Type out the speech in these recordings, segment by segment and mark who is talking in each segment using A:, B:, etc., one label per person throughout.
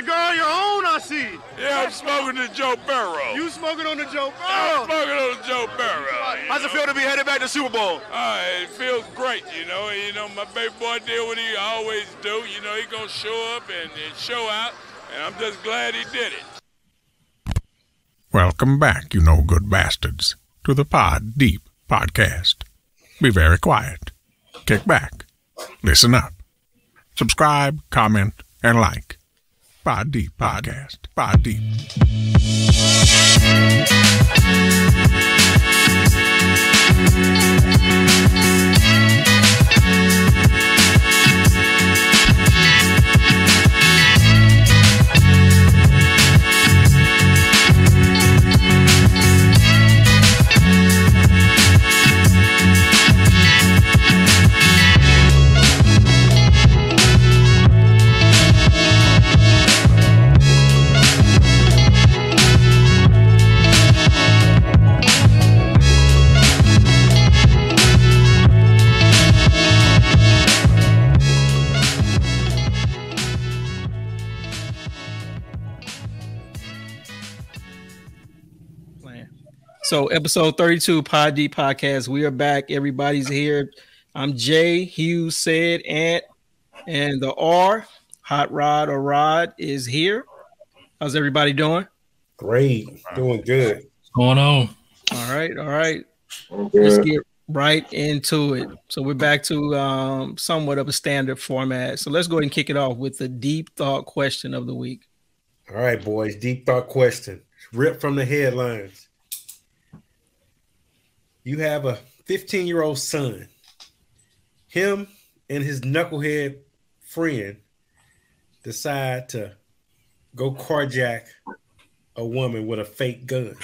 A: cigar on your own, I see.
B: Yeah, I'm smoking the Joe Burrow.
A: You smoking on the Joe
B: I'm smoking on the Joe Burrow. you
A: How's it feel to be headed back to Super Bowl?
B: Uh, it feels great, you know. You know, my baby boy did what he always do. You know, he gonna show up and, and show out, and I'm just glad he did it.
C: Welcome back, you no good bastards, to the Pod Deep Podcast. Be very quiet. Kick back. Listen up. Subscribe, comment, and like. Pod Deep Podcast. Pod Deep.
D: So episode 32 Pod Deep podcast. We are back. Everybody's here. I'm Jay Hughes said Ant and the R Hot Rod or Rod is here. How's everybody doing?
E: Great, doing good.
F: What's going on?
D: All right, all right. Let's get right into it. So we're back to um, somewhat of a standard format. So let's go ahead and kick it off with the deep thought question of the week.
E: All right, boys. Deep thought question. Ripped from the headlines. You have a 15 year old son. Him and his knucklehead friend decide to go carjack a woman with a fake gun.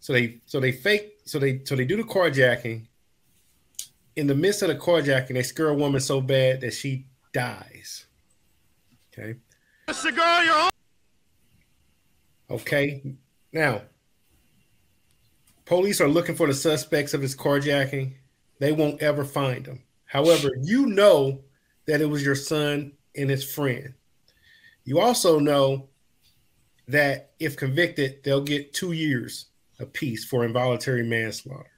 E: So they so they fake so they so they do the carjacking. In the midst of the carjacking, they scare a woman so bad that she dies. Okay.
A: A cigar on your own.
E: Okay. Now, police are looking for the suspects of his carjacking. They won't ever find them. However, you know that it was your son and his friend. You also know that if convicted, they'll get two years apiece for involuntary manslaughter.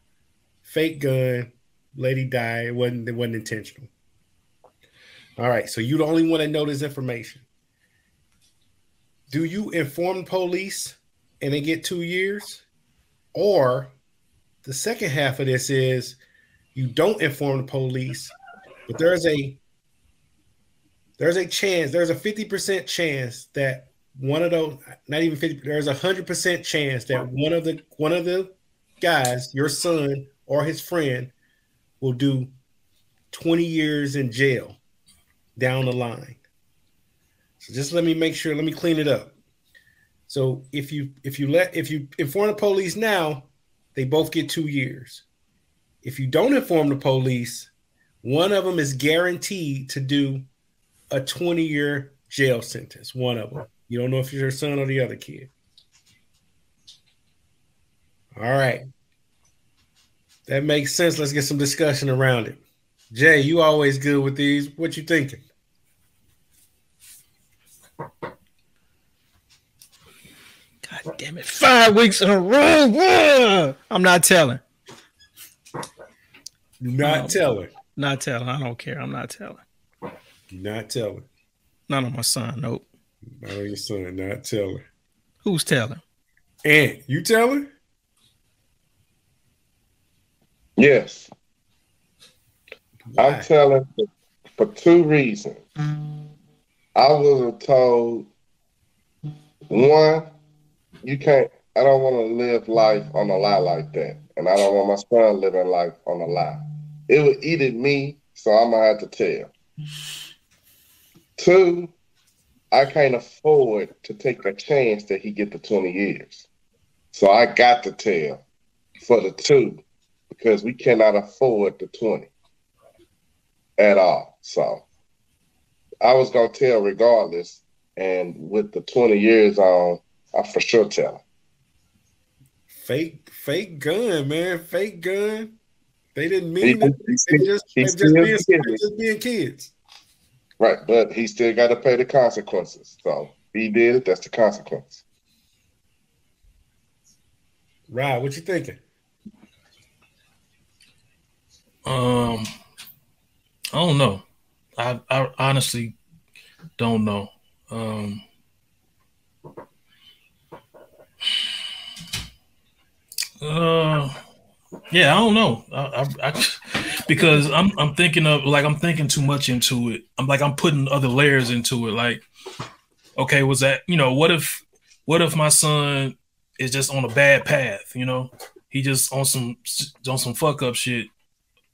E: Fake gun, lady died. It wasn't, it wasn't intentional. All right. So you're the only one that know this information do you inform police and they get two years? Or the second half of this is you don't inform the police, but there's a there's a chance, there's a 50% chance that one of those, not even 50, there's a hundred percent chance that one of the one of the guys, your son or his friend, will do 20 years in jail down the line. So just let me make sure, let me clean it up. So if you if you let if you inform the police now, they both get two years. If you don't inform the police, one of them is guaranteed to do a 20 year jail sentence. One of them. You don't know if it's your son or the other kid. All right. That makes sense. Let's get some discussion around it. Jay, you always good with these. What you thinking?
D: Damn it. Five weeks in a row. I'm not telling.
E: Not
D: Um,
E: telling.
D: Not telling. I don't care. I'm not telling.
E: Not telling.
D: Not on my son. Nope.
E: Not on your son. Not telling.
D: Who's telling?
E: And you telling?
G: Yes,
E: Why?
G: I'm telling for, for two reasons. I wasn't told one, you can't. I don't want to live life on a lie like that, and I don't want my son living life on a lie. It would eat at me, so I'm gonna have to tell. Two, I can't afford to take a chance that he get the 20 years, so I got to tell for the two because we cannot afford the 20 at all. So I was gonna tell regardless, and with the 20 years on, I for sure tell.
E: Fake, fake gun, man. Fake gun. They didn't mean it. They just, they just, being,
G: did it.
E: just being kids.
G: Right, but he still got to pay the consequences. So he did it. That's the consequence.
E: Right, what you thinking?
F: Um, I don't know. I, I honestly don't know. Um, uh, yeah, I don't know. I, I, I, because I'm I'm thinking of like I'm thinking too much into it. I'm like I'm putting other layers into it. Like, okay, was that you know what if what if my son is just on a bad path? You know, he just on some on some fuck up shit,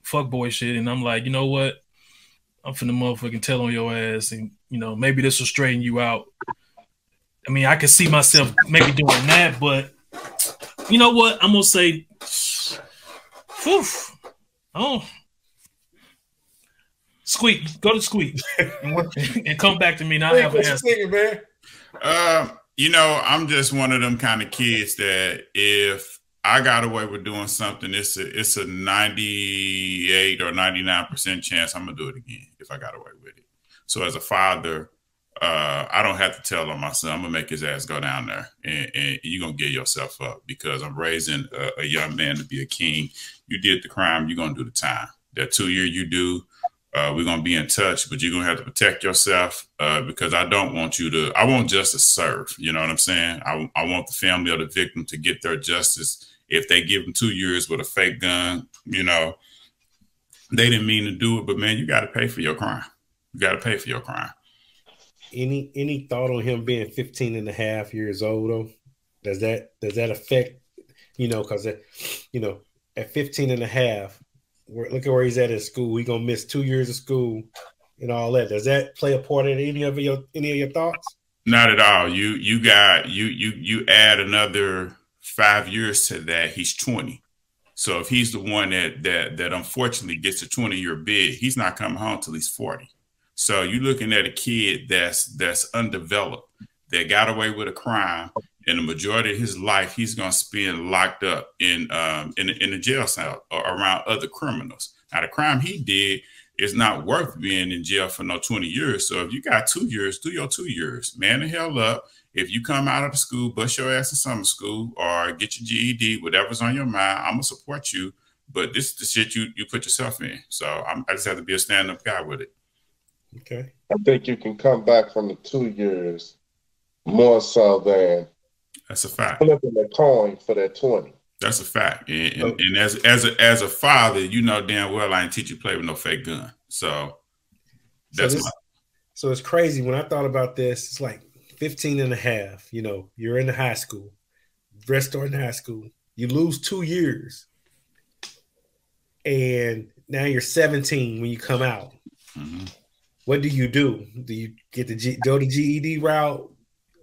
F: fuck boy shit, and I'm like, you know what? I'm finna motherfucking tell on your ass, and you know maybe this will straighten you out. I mean, I can see myself maybe doing that, but you know what? I'm gonna say, whew, oh, squeak, go to squeak, and come back to me. Now I have an
E: you
F: answer.
E: man?
H: Uh, you know, I'm just one of them kind of kids that if I got away with doing something, it's a it's a 98 or 99 percent chance I'm gonna do it again if I got away with it. So as a father, uh, I don't have to tell on my son. I'm gonna make his ass go down there, and, and you're gonna get yourself up because I'm raising a, a young man to be a king. You did the crime, you're gonna do the time. That two year you do, uh, we're gonna be in touch, but you're gonna have to protect yourself uh, because I don't want you to. I want justice served. You know what I'm saying? I, I want the family of the victim to get their justice. If they give them two years with a fake gun, you know, they didn't mean to do it, but man, you got to pay for your crime. You got to pay for your crime.
E: Any any thought on him being 15 and a half years old though? Does that does that affect you know because you know at 15 and a half look at where he's at in school he gonna miss two years of school and all that does that play a part in any of your any of your thoughts
H: Not at all. You you got you you you add another five years to that. He's 20. So if he's the one that that that unfortunately gets a 20 year bid, he's not coming home till he's 40. So you're looking at a kid that's that's undeveloped, that got away with a crime, and the majority of his life he's gonna spend locked up in um in in a jail cell or around other criminals. Now the crime he did is not worth being in jail for no 20 years. So if you got two years, do your two years. Man the hell up. If you come out of the school, bust your ass in summer school or get your GED, whatever's on your mind, I'm gonna support you. But this is the shit you you put yourself in. So I'm, I just have to be a stand up guy with it.
E: Okay
G: I think you can come back from the two years more so than
H: That's a fact.
G: flipping the coin for that 20.
H: That's a fact. And, and, and as as a as a father, you know damn well I ain't teach you play with no fake gun. So that's
E: so, this,
H: my
E: so it's crazy when I thought about this it's like 15 and a half you know you're in the high school rest starting high school you lose two years and now you're 17 when you come out
H: mhm.
E: What do you do? Do you get the G, go the GED route?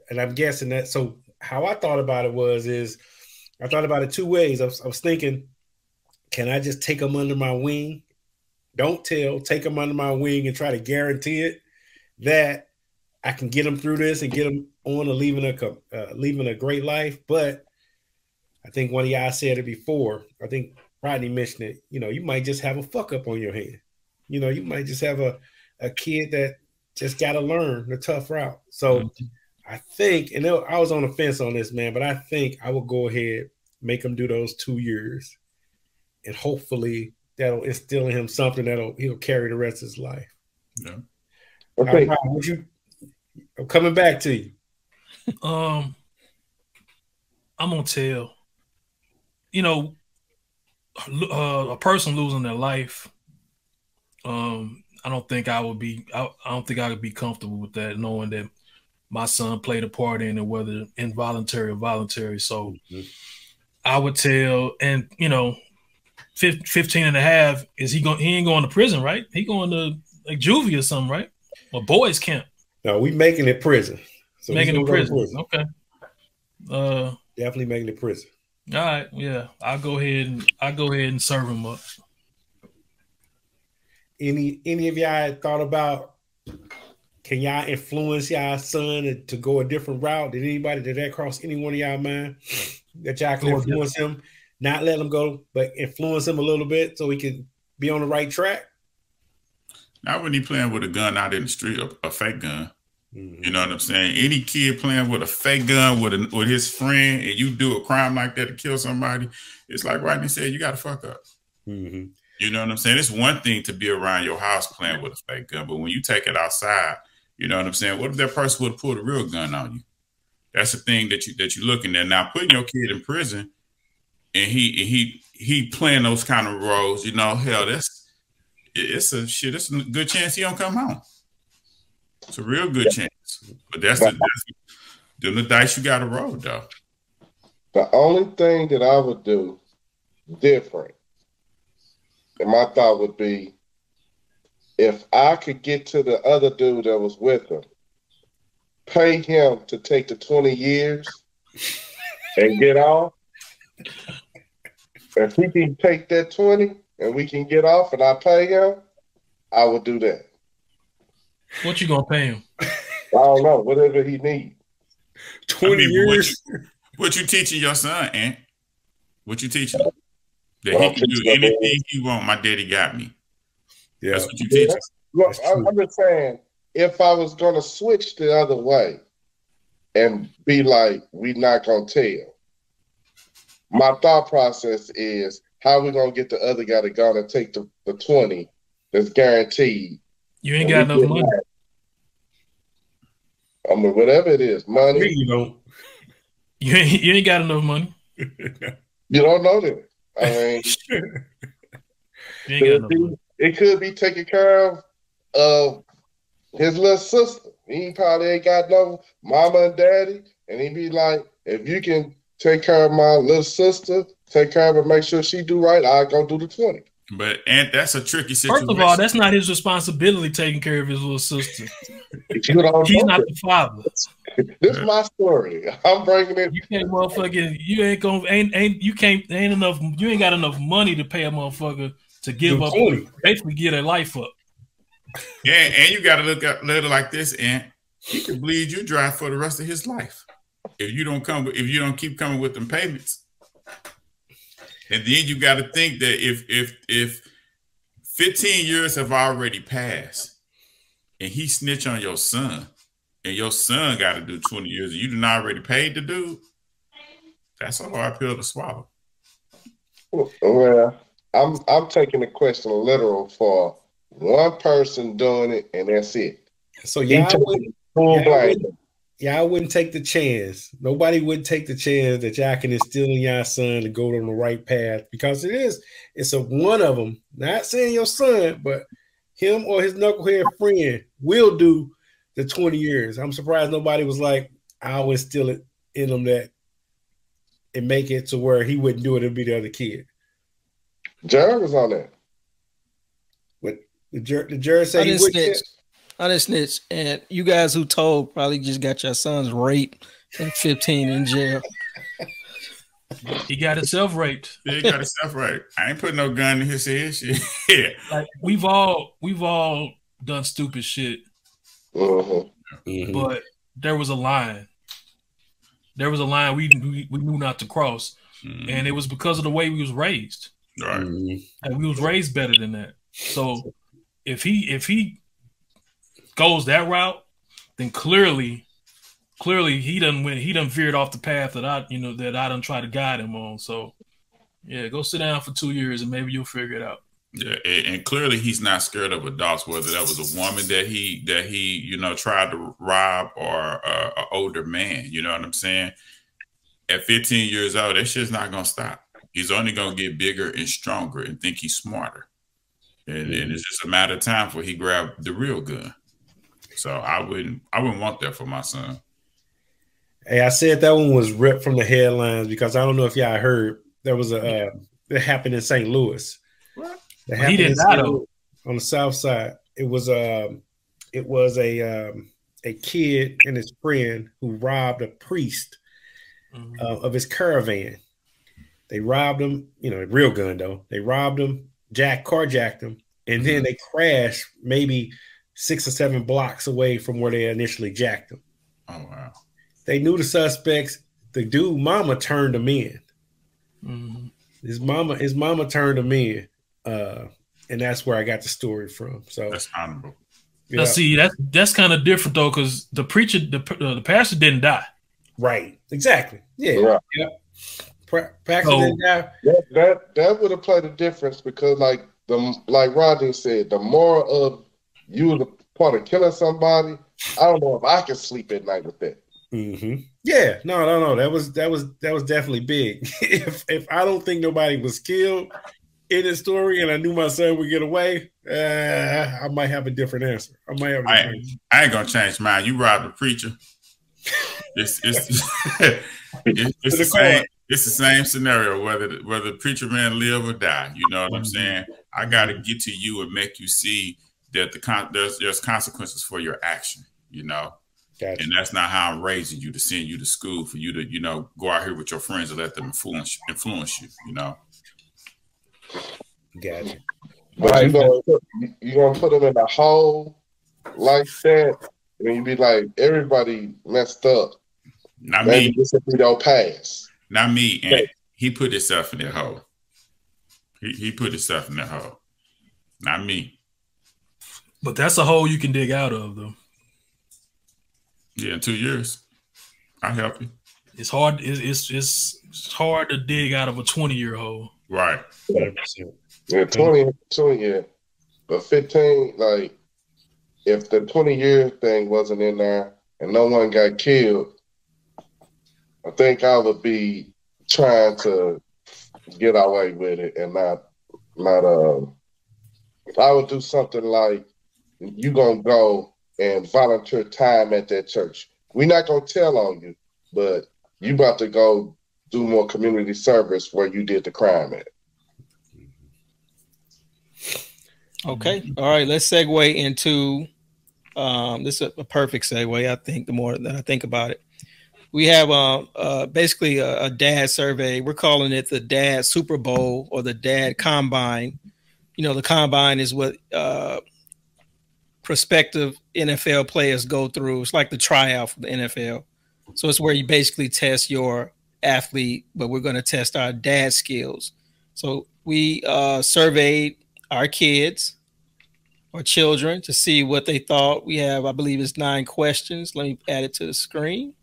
E: And I'm guessing that. So how I thought about it was is I thought about it two ways. I was, I was thinking, can I just take them under my wing? Don't tell, take them under my wing and try to guarantee it that I can get them through this and get them on to leaving a uh, leaving a great life. But I think one of y'all said it before. I think Rodney mentioned it. You know, you might just have a fuck up on your hand. You know, you might just have a a kid that just got to learn the tough route. So I think, and I was on the fence on this, man, but I think I will go ahead, make him do those two years, and hopefully that'll instill in him something that'll he'll carry the rest of his life.
H: Yeah.
G: Okay.
E: right, would you? I'm coming back to you.
F: Um, I'm gonna tell. You know, uh, a person losing their life. Um, I don't think I would be. I, I don't think I would be comfortable with that, knowing that my son played a part in it, whether involuntary or voluntary. So, I would tell, and you know, fif- 15 and a half is he going? He ain't going to prison, right? He going to like juvie or something, right? Or boys camp,
E: No, we making it prison. So
F: making it
E: to
F: prison. Okay. Uh.
E: Definitely making it prison.
F: All right, yeah, I'll go ahead and I'll go ahead and serve him up.
E: Any any of y'all thought about can y'all influence y'all son to go a different route? Did anybody did that cross any one of y'all mind that y'all can influence him, not let him go, but influence him a little bit so he can be on the right track?
H: Not when he playing with a gun out in the street, a, a fake gun.
E: Mhm.
H: You know what I'm saying? Any kid playing with a fake gun with a, with his friend, and you do a crime like that to kill somebody, it's like Rodney said, you got to fuck up.
E: Mhm.
H: You know what I'm saying? It's one thing to be around your house playing with a fake gun, but when you take it outside, you know what I'm saying? What if that person would have pulled a real gun on you? That's the thing that you that you're looking at. Now putting your kid in prison and he he he playing those kind of roles, you know, hell, that's it's a shit, it's a good chance he don't come home. It's a real good chance. But that's the that's them the dice you gotta roll though.
G: The only thing that I would do different, and my thought would be, if I could get to the other dude that was with him, pay him to take the 20 years and get off. If he can take that 20 and we can get off and I pay him, I would do that.
F: What you gonna pay him?
G: I don't know, whatever he needs.
H: I
E: 20
H: mean,
E: years.
H: What you, what you teaching your son, Ant? What you teaching? Him? That
G: Well,
H: he can do anything he want. My daddy got me.
E: Yeah.
H: That's what you teach. him.
G: Look, I'm,
E: true.
G: Just saying, if I was going to switch the other way and be like, we not going to tell, my thought process is how we going to get the other guy to go and take the, the 20 that's guaranteed.
F: You ain't got
G: we
F: enough money.
G: that. I mean, whatever it is, money,
E: You don't.
F: You ain't you ain't got enough money.
G: you don't know that. I mean, it,
F: money.
G: it could be taking care of of his little sister. He probably ain't got no mama and daddy, and he be like, if you can take care of my little sister, take care of her, make sure she do right, I'll go do the twenty.
H: But Ant, that's a tricky situation.
F: First of all, that's not his responsibility taking care of his little sister. He's not
G: that.
F: the father.
G: This is my story. I'm bringing it.
F: You can't motherfucking you ain't gonna ain't ain't you can't ain't enough you ain't got enough money to pay a motherfucker to give
E: Do
F: up
E: 20.
F: basically get a life up.
H: and, and you got to look at little like this, Ant. He could bleed you dry for the rest of his life if you don't come. If you don't keep coming with them payments, and then you got to think that if if if 15 years have already passed, and he snitch on your son, and your son got to do 20 years, and you did not already paid the dude, that's a hard pill to swallow.
G: Well, I'm I'm taking the question literal for one person doing it, and that's it.
E: So
G: He
E: y'all
G: took
E: wouldn't,
G: full
E: y'all
G: blame.
E: wouldn't, take the chance. Nobody would take the chance that y'all can instill in y'all son to go on the right path because it is. It's a one of them. Not saying your son, but him or his knucklehead friend will do the 20 years. I'm surprised nobody was like, I'll instill it in him that and make it to where he wouldn't do it and be the other kid.
G: Jared was on that.
E: The jur- the judge said he
D: didn't
E: would
D: snitch. I didn't snitch. And you guys who told probably just got your sons raped and 15 in jail.
F: He got himself raped.
H: Yeah, He got himself right. I ain't putting no gun in his head. Shit. yeah.
F: Like we've all we've all done stupid shit,
G: Mhm.
E: Mhm.
F: but there was a line. There was a line we we, we knew not to cross,
H: Mhm.
F: and it was because of the way we was raised.
H: Right.
F: And we was raised better than that. So if he if he goes that route, then clearly, clearly he done went he done veered off the path that I you know that I done try to guide him on. So yeah, go sit down for two years and maybe you'll figure it out.
H: Yeah, and, clearly he's not scared of adults. Whether that was a woman that he that he you know tried to rob or uh, an older man, you know what I'm saying? At 15 years old, that shit's not gonna stop. He's only gonna get bigger and stronger and think he's smarter. And, and it's just a matter of time before he grab the real gun. So I wouldn't I wouldn't want that for my son.
E: Hey, I said that one was ripped from the headlines because I don't know if y'all heard there was a uh, that happened in St. Louis. That
F: Well, he didn't
E: in St.
F: though.
E: On the south side. It was um it was a um a kid and his friend who robbed a priest
F: Mhm.
E: uh, of his caravan. They robbed him, you know, a real gun though. They robbed him, jack carjacked him, and then they crashed maybe six or seven blocks away from where they initially jacked him.
H: Oh wow.
E: They knew the suspects. The dude mama turned him in.
F: Mhm.
E: His mama, his mama turned him in. Uh, and that's where I got the story from. So
H: That's honorable.
F: Now,
E: yeah,
F: see, that's that's kind of different though, because the preacher, the uh, the pastor didn't die.
E: right, exactly. Yeah,
G: Right.
E: yeah. Paxton
F: So-
E: didn't die.
G: That that, that would have played a difference because, like the like Rodney said, the more of you was a part of killing somebody, I don't know if I can sleep at night with that.
E: hmm Yeah, no, no, no. That was that was that was definitely big. if if I don't think nobody was killed in the story, and I knew my son would get away, uh, I might have a different answer. I might have. A
H: I. I ain't gonna change mine. You robbed a preacher. It's it's it's, it's the same. It's the same scenario whether the, whether the preacher man live or die. You know what I'm saying? I got to get to you and make you see that the con- there's there's consequences for your action. You know,
E: Gotcha.
H: and that's not how I'm raising you to send you to school for you to you know go out here with your friends and let them influence influence you. You know.
E: Gotcha.
G: But you gonna put, you gonna put them in a hole like that, and you be like, everybody messed up.
H: Not
G: Maybe
H: me.
G: this will be their pass.
H: Not me. And he put himself in that hole. He, he put himself in that hole. Not me.
F: But that's a hole you can dig out of, though.
H: Yeah, in two years. I'll help you.
F: It's hard. It's it's, it's hard to dig out of a twenty year hole.
H: Right.
E: 100%.
G: Yeah, 20, 20 yeah. But 15, like, if the 20 year thing wasn't in there and no one got killed, I think I would be trying to get away with it and not, not, uh, I would do something like, you gonna go and volunteer time at that church. We're not gonna tell on you, but you about to go do more community service where you did the crime at.
D: Okay. All right. Let's segue into um, this is a perfect segue. I think the more that I think about it, we have uh, uh, basically a, a dad survey. We're calling it the Dad Super Bowl or the Dad Combine. You know, the combine is what uh, prospective NFL players go through. It's like the tryout for the NFL. So it's where you basically test your athlete, but we're going to test our dad skills. So we uh, surveyed our kids or children to see what they thought. We have, I believe, it's nine questions. Let me add it to the screen.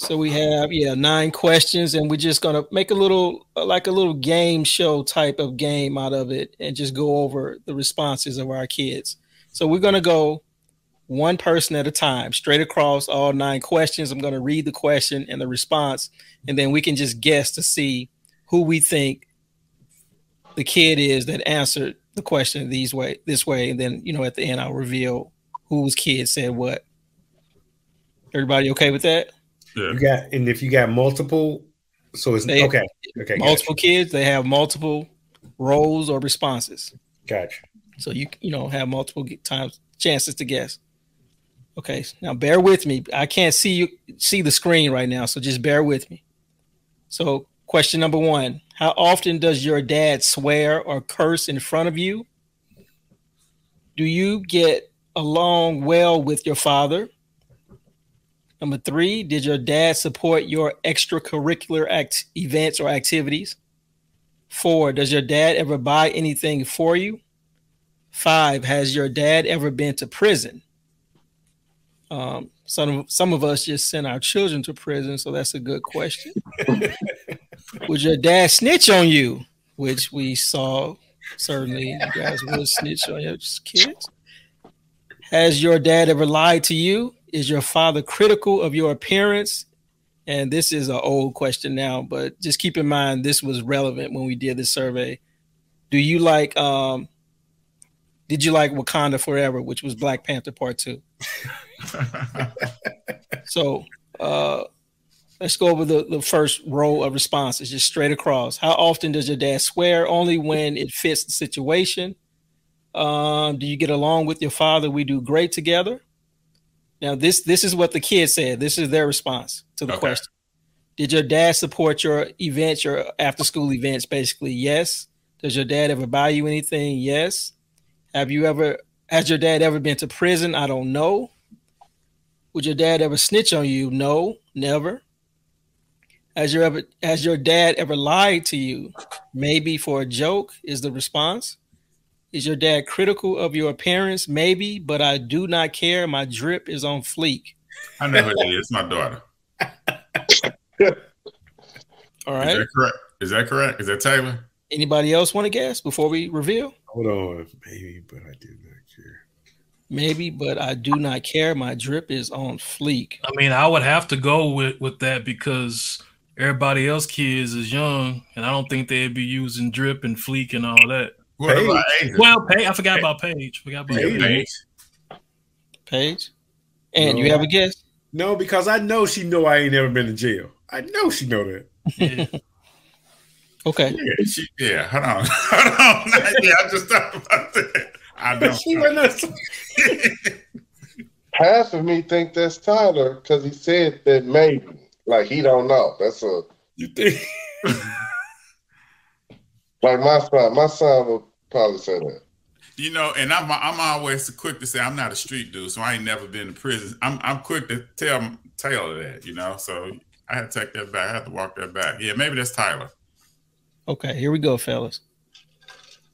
D: So we have, yeah, nine questions, and we're just gonna make a little, uh, like a little game show type of game out of it, and just go over the responses of our kids. So we're gonna go one person at a time, straight across all nine questions. I'm gonna read the question and the response, and then we can just guess to see who we think the kid is that answered the question these way this way and then you know at the end i'll reveal whose kid said what everybody okay with that
H: Yeah.
E: You got, and if you got multiple, so it's
D: They-
E: okay. Okay,
D: multiple kids they have multiple roles or responses
E: Gotcha.
D: so you you know have multiple times chances to guess okay now bear with me i can't see you see the screen right now so just bear with me so question number one how often does your dad swear or curse in front of you do you get along well with your father number three did your dad support your extracurricular act events or activities Four, does your dad ever buy anything for you? Five, has your dad ever been to prison? Um, some of, some of us just send our children to prison, so that's a good question. Would your dad snitch on you? Which we saw certainly you guys will snitch on your kids. Has your dad ever lied to you? Is your father critical of your appearance? And this is an old question now, but just keep in mind this was relevant when we did this survey. Do you like um did you like Wakanda Forever, which was Black Panther Part Two? So uh let's go over the, the first row of responses, just straight across. How often does your dad swear? Only when it fits the situation. Um, do you get along with your father? We do great together. Now, this this is what the kids said. This is their response to the
H: Okay.
D: question. Did your dad support your events, your after school events? Basically, yes. Does your dad ever buy you anything? Yes. Have you ever has your dad ever been to prison? I don't know. Would your dad ever snitch on you? No, never. Has your ever has your dad ever lied to you? Maybe for a joke is the response. Is your dad critical of your appearance? Maybe, but I do not care. My drip is on fleek.
H: I know who it is. It's My daughter.
D: All right.
H: Is that correct? Is that correct? Is that Taylor?
D: Anybody else want to guess before we reveal?
E: Hold on, maybe, but I do not care.
D: Maybe, but I do not care. My drip is on fleek.
F: I mean, I would have to go with with that because everybody else kids is young, and I don't think they'd be using drip and fleek and all that.
H: What
E: Paige.
H: about Asia?
F: Well, Paige, I forgot about Paige. Forgot about
H: Yeah,
F: Paige.
H: Paige.
D: Page. And
E: No.
D: you have a guess?
E: No, because I know she know I ain't never been to jail. I know she know that.
F: Yeah.
D: Okay.
H: Yeah, she, yeah, hold on. hold on. yeah, I just thought about that. I don't
E: She
H: know.
E: wasn't
G: Half of me think that's Tyler because he said that maybe. Like he don't know. That's a
E: You think?
G: like my son. My son would probably say that.
H: You know, and I'm I'm always quick to say I'm not a street dude, so I ain't never been to prison. I'm I'm quick to tell Taylor that, you know. So I had to take that back. I had to walk that back. Yeah, maybe that's Tyler.
D: Okay, here we go, fellas.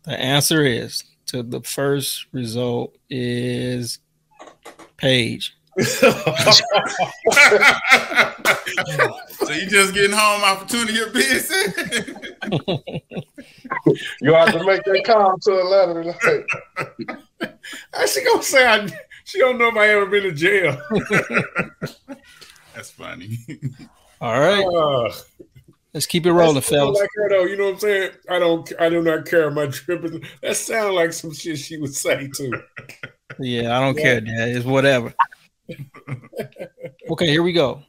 D: The answer is to the first result is Paige.
H: so you just getting home opportunity of business.
G: You have to make that call to Atlanta tonight.
E: How she gonna say I, she don't know if I ever been to jail?
H: That's funny.
D: All right,
E: Uh,
D: let's keep it rolling,
E: that sound
D: fellas.
E: Like her though, you know what I'm saying? I don't. I do not care. My trip is. That sounds like some shit she would say too.
D: Yeah, I don't care, Dad. It's whatever. okay, here we go.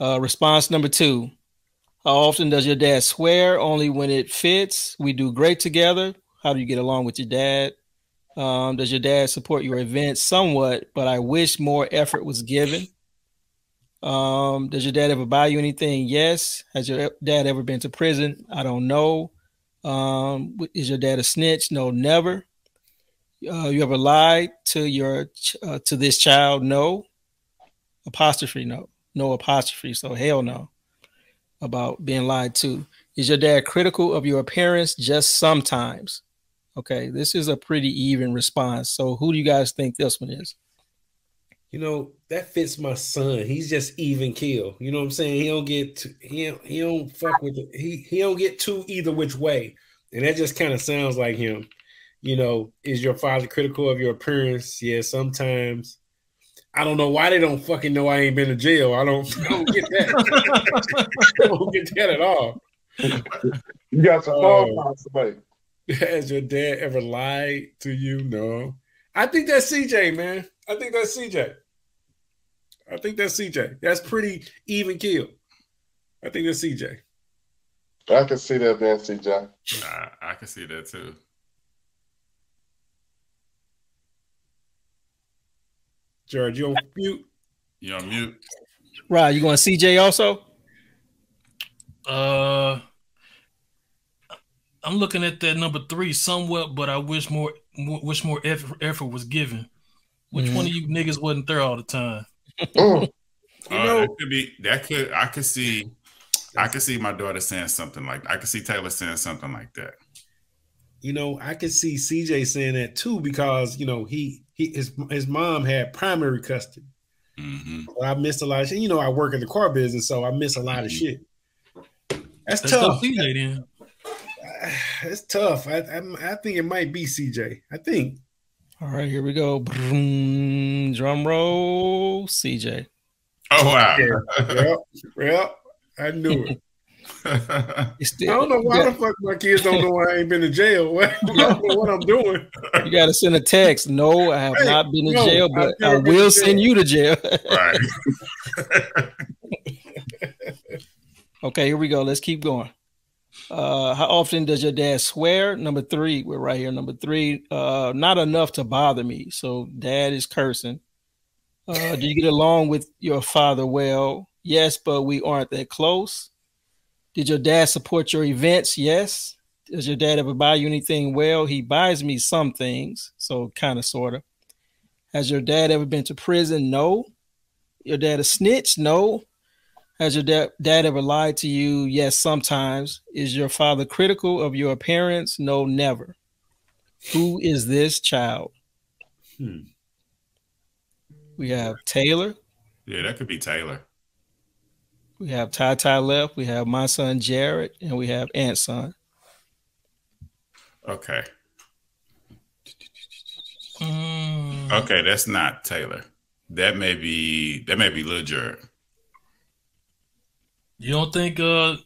D: Uh, response number two. How often does your dad swear? Only when it fits. We do great together. How do you get along with your dad? Um, does your dad support your events? Somewhat, but I wish more effort was given. Um, does your dad ever buy you anything? Yes. Has your dad ever been to prison? I don't know. Um, is your dad a snitch? No, never. Uh, you ever lied to your uh, to this child? No. Apostrophe no. No apostrophe. So hell no. About being lied to. Is your dad critical of your appearance? Just sometimes. Okay, this is a pretty even response. So who do you guys think this one is?
E: You know that fits my son. He's just even kill. You know what I'm saying? He don't get too, he don't, he don't fuck with it. He he don't get too either which way, and that just kind of sounds like him. You know, is your father critical of your appearance? Yeah, sometimes. I don't know why they don't fucking know I ain't been to jail. I don't, I don't get that. I don't get that at all.
G: You got some phone um, calls to make.
E: Has your dad ever lied to you? No. I think that's CJ, man. I think that's CJ. I think that's CJ. That's pretty even kill. I think that's CJ.
G: I can see that being CJ.
H: I, I can see that too.
E: George, you on mute?
H: You on mute?
D: Right, you going CJ also?
F: Uh, I'm looking at that number three somewhat, but I wish more, more wish more effort, effort was given. Which
D: Mhm.
F: one of you niggas wasn't there all the time?
G: Oh,
E: You
H: Uh,
E: know-
H: that could be that could I could see I could see my daughter saying something like I could see Taylor saying something like that.
E: You know, I could see CJ saying that too because you know he he his his mom had primary custody.
H: hmm
E: But I missed a lot of shit. You know, I work in the car business, so I miss a lot of shit. That's
F: Let's
E: tough.
F: CJ then.
E: It's tough. I, I I think it might be CJ. I think.
D: All right, here we go. Drum roll, CJ.
H: Oh wow.
E: Yep. Yep. I knew it.
D: It's
E: I don't know why
D: got,
E: the fuck my kids don't know I ain't been to jail. I don't know what I'm doing.
D: you got to send a text. No, I have
E: Hey,
D: not been to
E: no,
D: jail, but
E: never
D: I
E: been to
D: will
E: jail.
D: send you to jail.
H: right.
D: okay, here we go. Let's keep going. Uh, how often does your dad swear? Number three, we're right here. Number three, uh, not enough to bother me. So dad is cursing. Uh, do you get along with your father well? Yes, but we aren't that close. Did your dad support your events? Yes. Does your dad ever buy you anything? Well, he buys me some things, so kind of, sort of. Has your dad ever been to prison? No. Your dad a snitch? No. Has your dad, dad ever lied to you? Yes, sometimes. Is your father critical of your appearance? No, never. Who is this child?
E: Hmm.
D: We have Taylor.
H: Yeah, that could be Taylor.
D: We have Ty Ty left. We have my son Jared, and we have Ant's son.
H: Okay.
F: Mm,
H: Okay, that's not Taylor. That may be that may be Lil Jared.
F: you don't think uh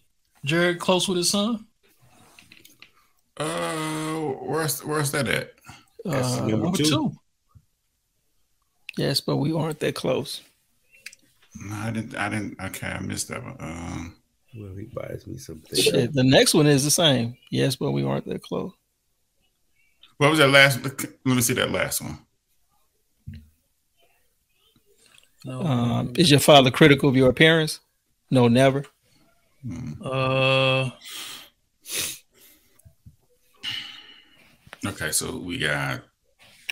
F: Jared close with his son?
H: Uh, where's where's that at?
E: That's
D: Uh,
E: number
F: Number
E: two.
F: two.
D: yes, but we aren't that close.
H: No, I didn't. I didn't. Okay, I missed that one. Um,
E: Well, he buys me something.
D: Shit, the next one is the same. Yes, but we aren't that close.
H: what was that last? Let me see that last one.
F: No.
D: Um, is your father critical of your appearance? No, never.
F: uh,
H: Okay, so we got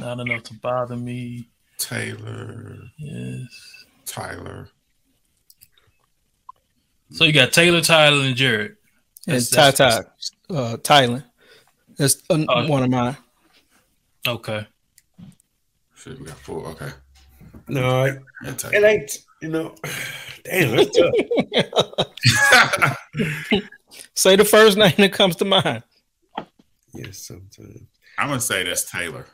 F: not enough to bother me.
H: Taylor,
F: Yes.
H: Tyler.
F: So you got Taylor, Tyler, and Jared.
D: And
F: That's-
D: Ty
F: that's-
D: Ty, uh, Thailand. That's uh,
F: Oh.
D: one of mine.
F: Okay.
H: Shit, we got four. Okay.
E: No, it,
H: And
E: it ain't. You know, damn, that's tough.
D: Say the first name that comes to mind.
E: yes, sometimes.
H: I'm gonna say that's Taylor.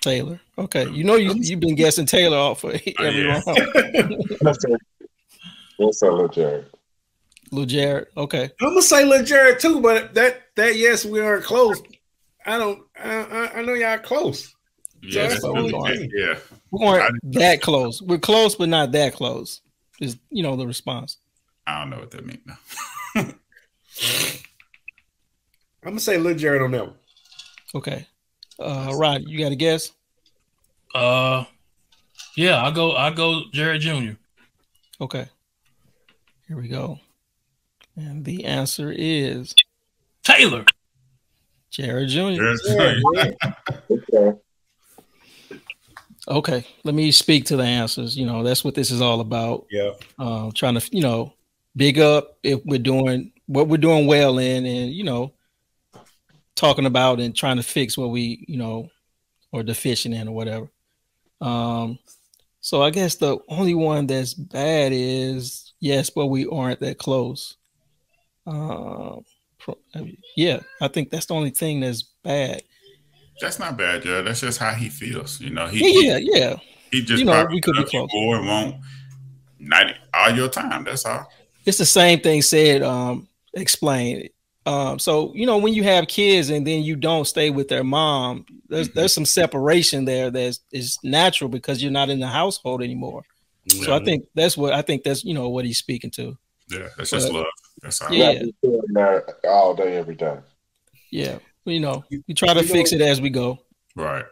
D: Taylor. Okay. You know you you've been guessing Taylor off for oh, every
H: yeah.
D: round.
G: That's a, that's a little Jared.
D: Lil Jared. Okay.
E: I'm gonna say Lil Jared too, but that that yes, we are close. I don't. I I, I know y'all close.
H: Yeah,
E: that's
H: that's
E: the
H: really
E: only
H: Yeah.
D: We weren't that close. We're close, but not that close. Is you know the response.
H: I don't know what that means. No.
E: I'm gonna say Lil Jared on that one.
D: Okay. Uh Rod, you got a guess?
F: Uh, yeah, I go. I go Jared Jr.
D: Okay. Here we go. And the answer is
F: Taylor.
D: Jared Jr.
H: There's-
G: Okay.
D: Okay. Let me speak to the answers. You know, that's what this is all about.
E: Yeah.
D: uh, trying to you know big up if we're doing what we're doing well in and you know talking about and trying to fix what we you know or deficient in or whatever um so i guess the only one that's bad is yes but we aren't that close um pro- I mean, yeah i think that's the only thing that's bad
H: That's not bad, Joe. That's just how he feels. You know, he
D: yeah yeah yeah
H: he just
D: You know,
H: probably
D: we could be close.
H: more and won't ninety all your time. That's all.
D: it's the same thing said um explained um so you know when you have kids and then you don't stay with their mom there's there's some separation there that's natural because you're not in the household anymore so i think that's what i think that's you know what he's speaking to
H: Yeah, that's just love. That's all.
D: Yeah.
G: Doing that all day, every day.
D: yeah you know we try to
E: You
D: fix
E: know-
D: it as we go
H: Right.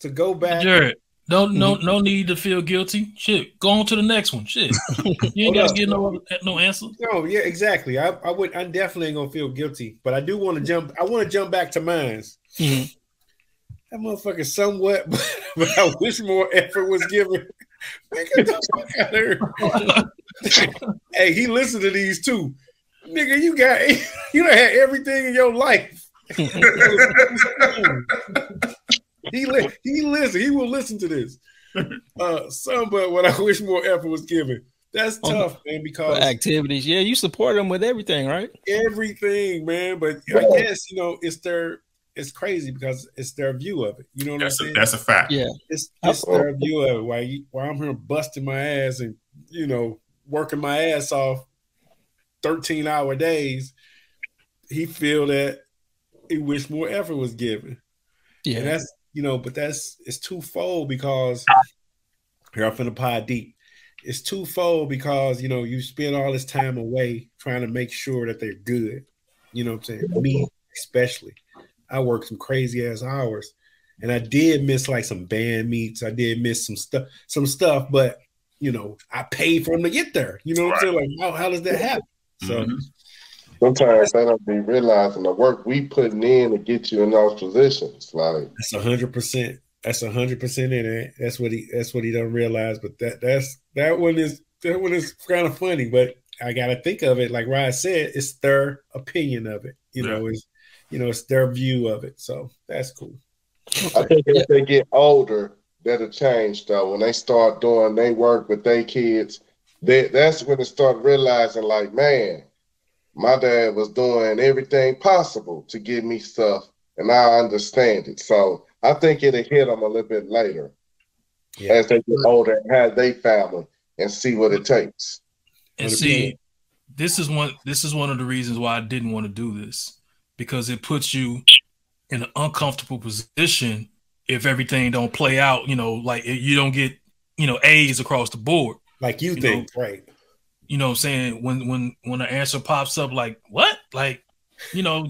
E: To go back.
F: Jared. No, no,
D: Mm-hmm.
F: no need to feel guilty. Shit, go on to the next one. Shit, you ain't gotta get no no answer.
E: No, yeah, exactly. I, I would. I definitely ain't gonna feel guilty, but I do want to jump. I want to jump back to mines.
D: Mhm.
E: That motherfucker somewhat, but I wish more effort was given. The fuck out here. hey, he listened to these too. Nigga, you got you done had everything in your life. He li- he listen, he will listen to this. Uh some but what I wish more effort was given. That's
D: Oh,
E: tough, man, because
D: activities yeah you support them with everything right
E: everything, man. But I guess you know it's their it's crazy because it's their view of it. You know what
H: That's
E: I'm
H: a
E: saying?
H: that's a fact.
D: yeah
E: it's it's their view of it. Why you, why I'm here busting my ass and you know working my ass off 13 hour days. He feel that he wish more effort was given.
D: yeah
E: And that's you know, but that's it's twofold because here I'm finna pod deep. It's twofold because you know you spend all this time away trying to make sure that they're good. You know what I'm saying? Me especially. I work some crazy ass hours. And I did miss like some band meets. I did miss some stuff, some stuff, but you know, I paid for them to get there. You know what I'm saying? Like, how, how does that happen? So
H: Mhm.
G: Sometimes they don't be realizing the work we putting in to get you in those positions. Like
E: That's a hundred percent. That's a hundred percent in it. That's what he. That's what he don't realize. But that that's that one is that one is kind of funny. But I got to think of it like Ryan said. It's their opinion of it. You know, it's you know, it's their view of it. So that's cool.
G: I think as they get older, that'll change though. When they start doing they work with their kids, they, that's when they start realizing, like, man, my dad was doing everything possible to give me stuff, and I understand it. So I think it'll hit them a little bit later
E: Yeah.
G: as they get older and have their family and see what it takes.
F: And see, this is one this is one of the reasons why I didn't want to do this because it puts you in an uncomfortable position if everything don't play out. You know, like you don't get you know A's across the board.
E: Like you,
F: You
E: think, right?
F: You know, what I'm saying when when when the answer pops up, like what, like you know,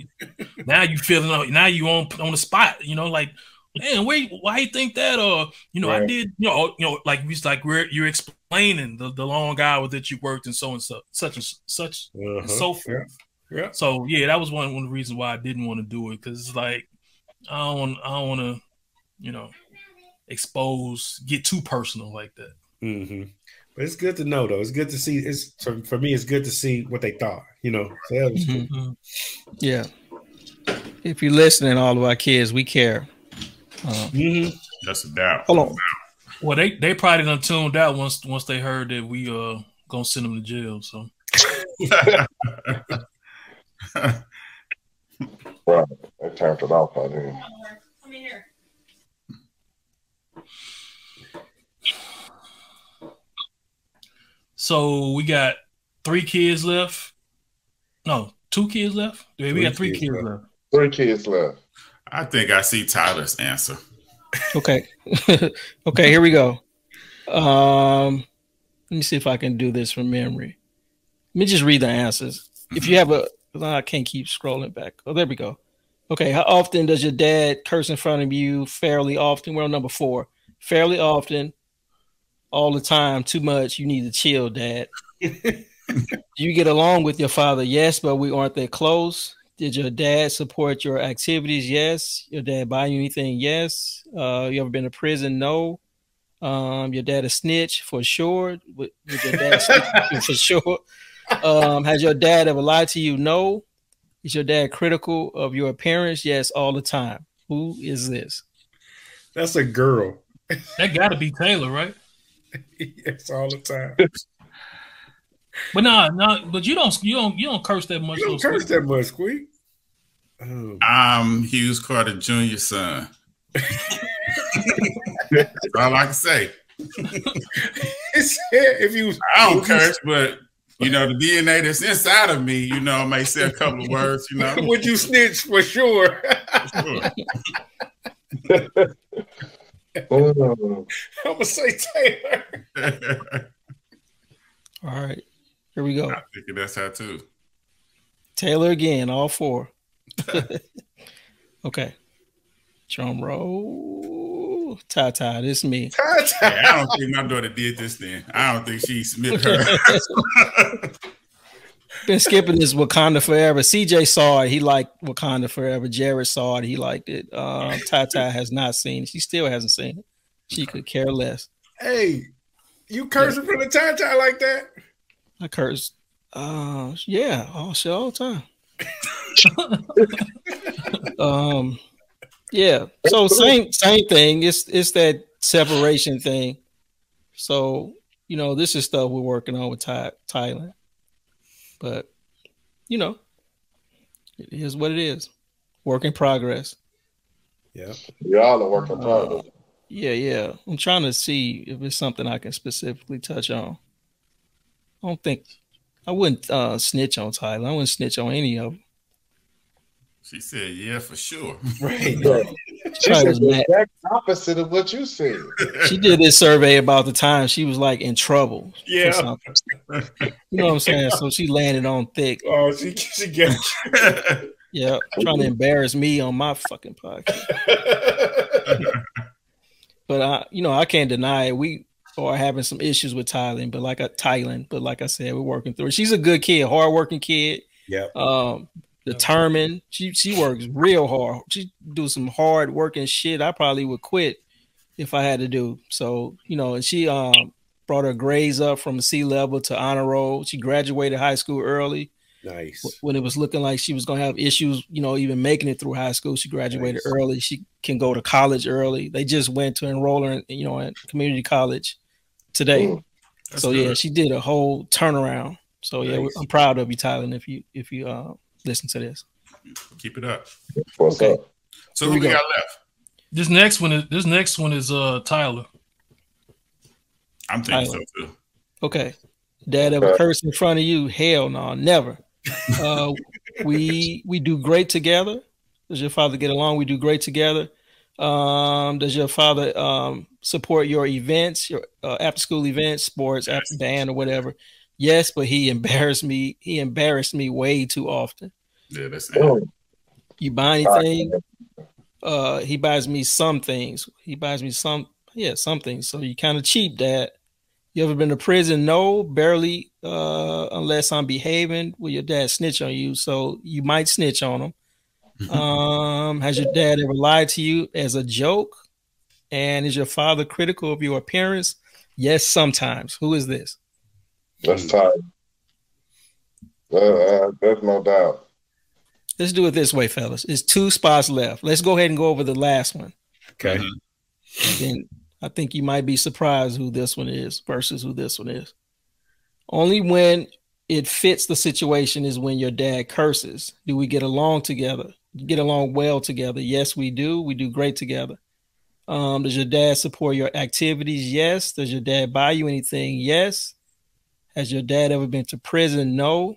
F: now you feeling now you on on the spot. You know, like man, wait, why you think that? Or you know, I did. You know, you know, like we like we're you're explaining the, the long hour that you worked and so and so such and such
E: Uh-huh.
F: and so forth.
E: Yeah.
F: So yeah, that was one one of the reasons why I didn't want to do it because it's like I don't want I don't want to, you know, expose get too personal like that.
E: hmm But it's good to know, though. It's good to see. It's for, for me. It's good to see what they thought. You know, so that was cool.
D: Mhm. Yeah. If you're listening, all of our kids, we care. Uh,
E: Mhm.
H: That's a doubt.
D: hold on.
F: Well, they they probably done tuned out once once they heard that we uh gonna send them to jail. So
G: Right. They turned it off by then.
F: So we got three kids left. No, two kids left. Yeah, we got three kids left.
G: Three kids left.
H: I think I see Tyler's answer.
D: Okay. okay, here we go. Um, let me see if I can do this from memory. Let me just read the answers. If you have a, I can't keep scrolling back. Oh, there we go. Okay, how often does your dad curse in front of you? Fairly often. We're on number four. Fairly often, all the time, too much. You need to chill, dad. you get along with your father? Yes, but we aren't that close. Did your dad support your activities? Yes. Your dad buy you anything? Yes. Uh, you ever been to prison? No. Um, your dad a snitch for sure. Would, would your dad snitch for sure? Um, has your dad ever lied to you? No. Is your dad critical of your appearance? Yes, all the time. Who is this?
E: That's a girl.
F: That got to be Taylor, right?
E: yes, all the time.
F: But no, no, but you don't you don't you don't curse that much.
E: You don't curse
F: Squeak.
E: that much, Squeak. Oh,
H: I'm Hughes Carter Jr. son. That's all I can say.
E: If you,
H: I don't curse, but you know the DNA that's inside of me, you know, I may say a couple of words. You know,
E: Would you snitch for sure?
H: Sure.
G: Oh,
E: I'm gonna say Taylor.
D: All right. Here we go.
H: I think that's how too.
D: Taylor again, all four. okay. Drum roll. Ta ta, this me.
H: Yeah, I don't think my daughter did this. Then I don't think she submitted her.
D: Been skipping this Wakanda Forever. CJ saw it. He liked Wakanda Forever. Jared saw it. He liked it. Um, Tata has not seen it. She still hasn't seen it. She could care less.
E: hey, you cursing for the tie like that?
D: I cursed. Uh, yeah, all shit all the time. um, yeah. So same same thing. It's it's that separation thing. So you know, this is stuff we're working on with Thai, Thailand. But you know, it is what it is. Work in progress.
E: Yeah.
G: y'all are working progress.
D: Yeah, yeah. I'm trying to see if it's something I can specifically touch on. I don't think I wouldn't uh, snitch on Tyler. I wouldn't snitch on any of them.
H: She said, "Yeah, for sure."
E: Right.
G: She
D: Probably
G: said
D: was
G: the exact opposite of what you said.
D: She did this survey about the time she was like in trouble.
E: Yeah.
D: You know what I'm saying? So she landed on thick.
E: Oh, she she got
D: Yeah, trying to embarrass me on my fucking podcast. But I, you know, I can't deny it. We are having some issues with Thailand, but like a Thailand, but like I said, we're working through it. She's a good kid, hardworking kid.
E: Yeah.
D: Um, determined. She she works real hard. She do some hard working shit. I probably would quit if I had to do. So, you know, and she um brought her grades up from C level to honor roll. She graduated high school early.
E: Nice.
D: When it was looking like she was going to have issues, you know, even making it through high school, she graduated
E: Nice.
D: early. She can go to college early. They just went to enroll her, in, you know, in community college today.
H: That's
D: so yeah, she did a whole turnaround. So yeah, I'm proud of you, Tyler. and If you if you uh, listen to this,
H: keep it up.
G: What's
D: Okay.
G: up?
H: So
D: Here
H: who
D: we
H: we
D: go.
H: got left?
F: This next one is this next one is uh Tyler.
H: I'm thinking
D: Tyler.
H: so too.
D: okay. Dad ever
G: Okay.
D: cursed in front of you? Hell no, never. Uh, we we do great together. Does your father get along? We do great together. Um, does your father um, support your events, your uh, after school events, sports, after band or whatever? Yes, but he embarrassed me. He embarrassed me way too often.
H: Yeah, that's
G: Mm.
D: You buy anything? Uh, he buys me some things. He buys me some, yeah, some things. So you kind of cheap, Dad. You ever been to prison? No, barely. Uh, unless I'm behaving. Will your dad snitch on you? So you might snitch on him. Um, has your dad ever lied to you as a joke? And is your father critical of your appearance? Yes, sometimes. Who is this?
G: That's tight. Uh, uh, there's no doubt.
D: Let's do it this way, fellas. It's two spots left. Let's go ahead and go over the last one.
E: Okay.
H: Mhm.
D: then I think you might be surprised who this one is versus who this one is. Only when it fits the situation is when your dad curses. Do we get along together? Get along well together? Yes, we do. We do great together. Um, does your dad support your activities? Yes. Does your dad buy you anything? Yes. Has your dad ever been to prison? No.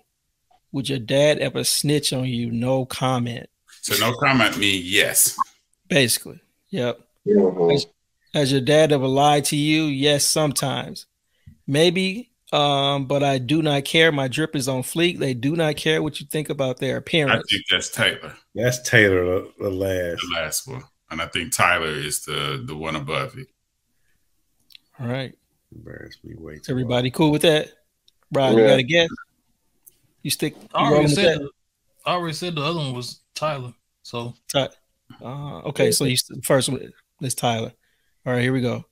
D: Would your dad ever snitch on you? No comment.
H: So no comment me yes.
D: Basically. Yep.
G: Mhm.
D: Has your dad ever lied to you? Yes, sometimes. Maybe, um, but I do not care. My drip is on fleek. They do not care what you think about their appearance.
H: I think that's Taylor,
E: That's Taylor, the, the last.
H: the last one. And I think Tyler is the the one above it.
D: All right.
E: Embarrassed me way too
D: Everybody cool with that? Brian, you got a guess? You stick you
F: I already said the, I already said the other one was Tyler. So
D: Ty- Uh, okay, so you the first one is Tyler. All right, here we go.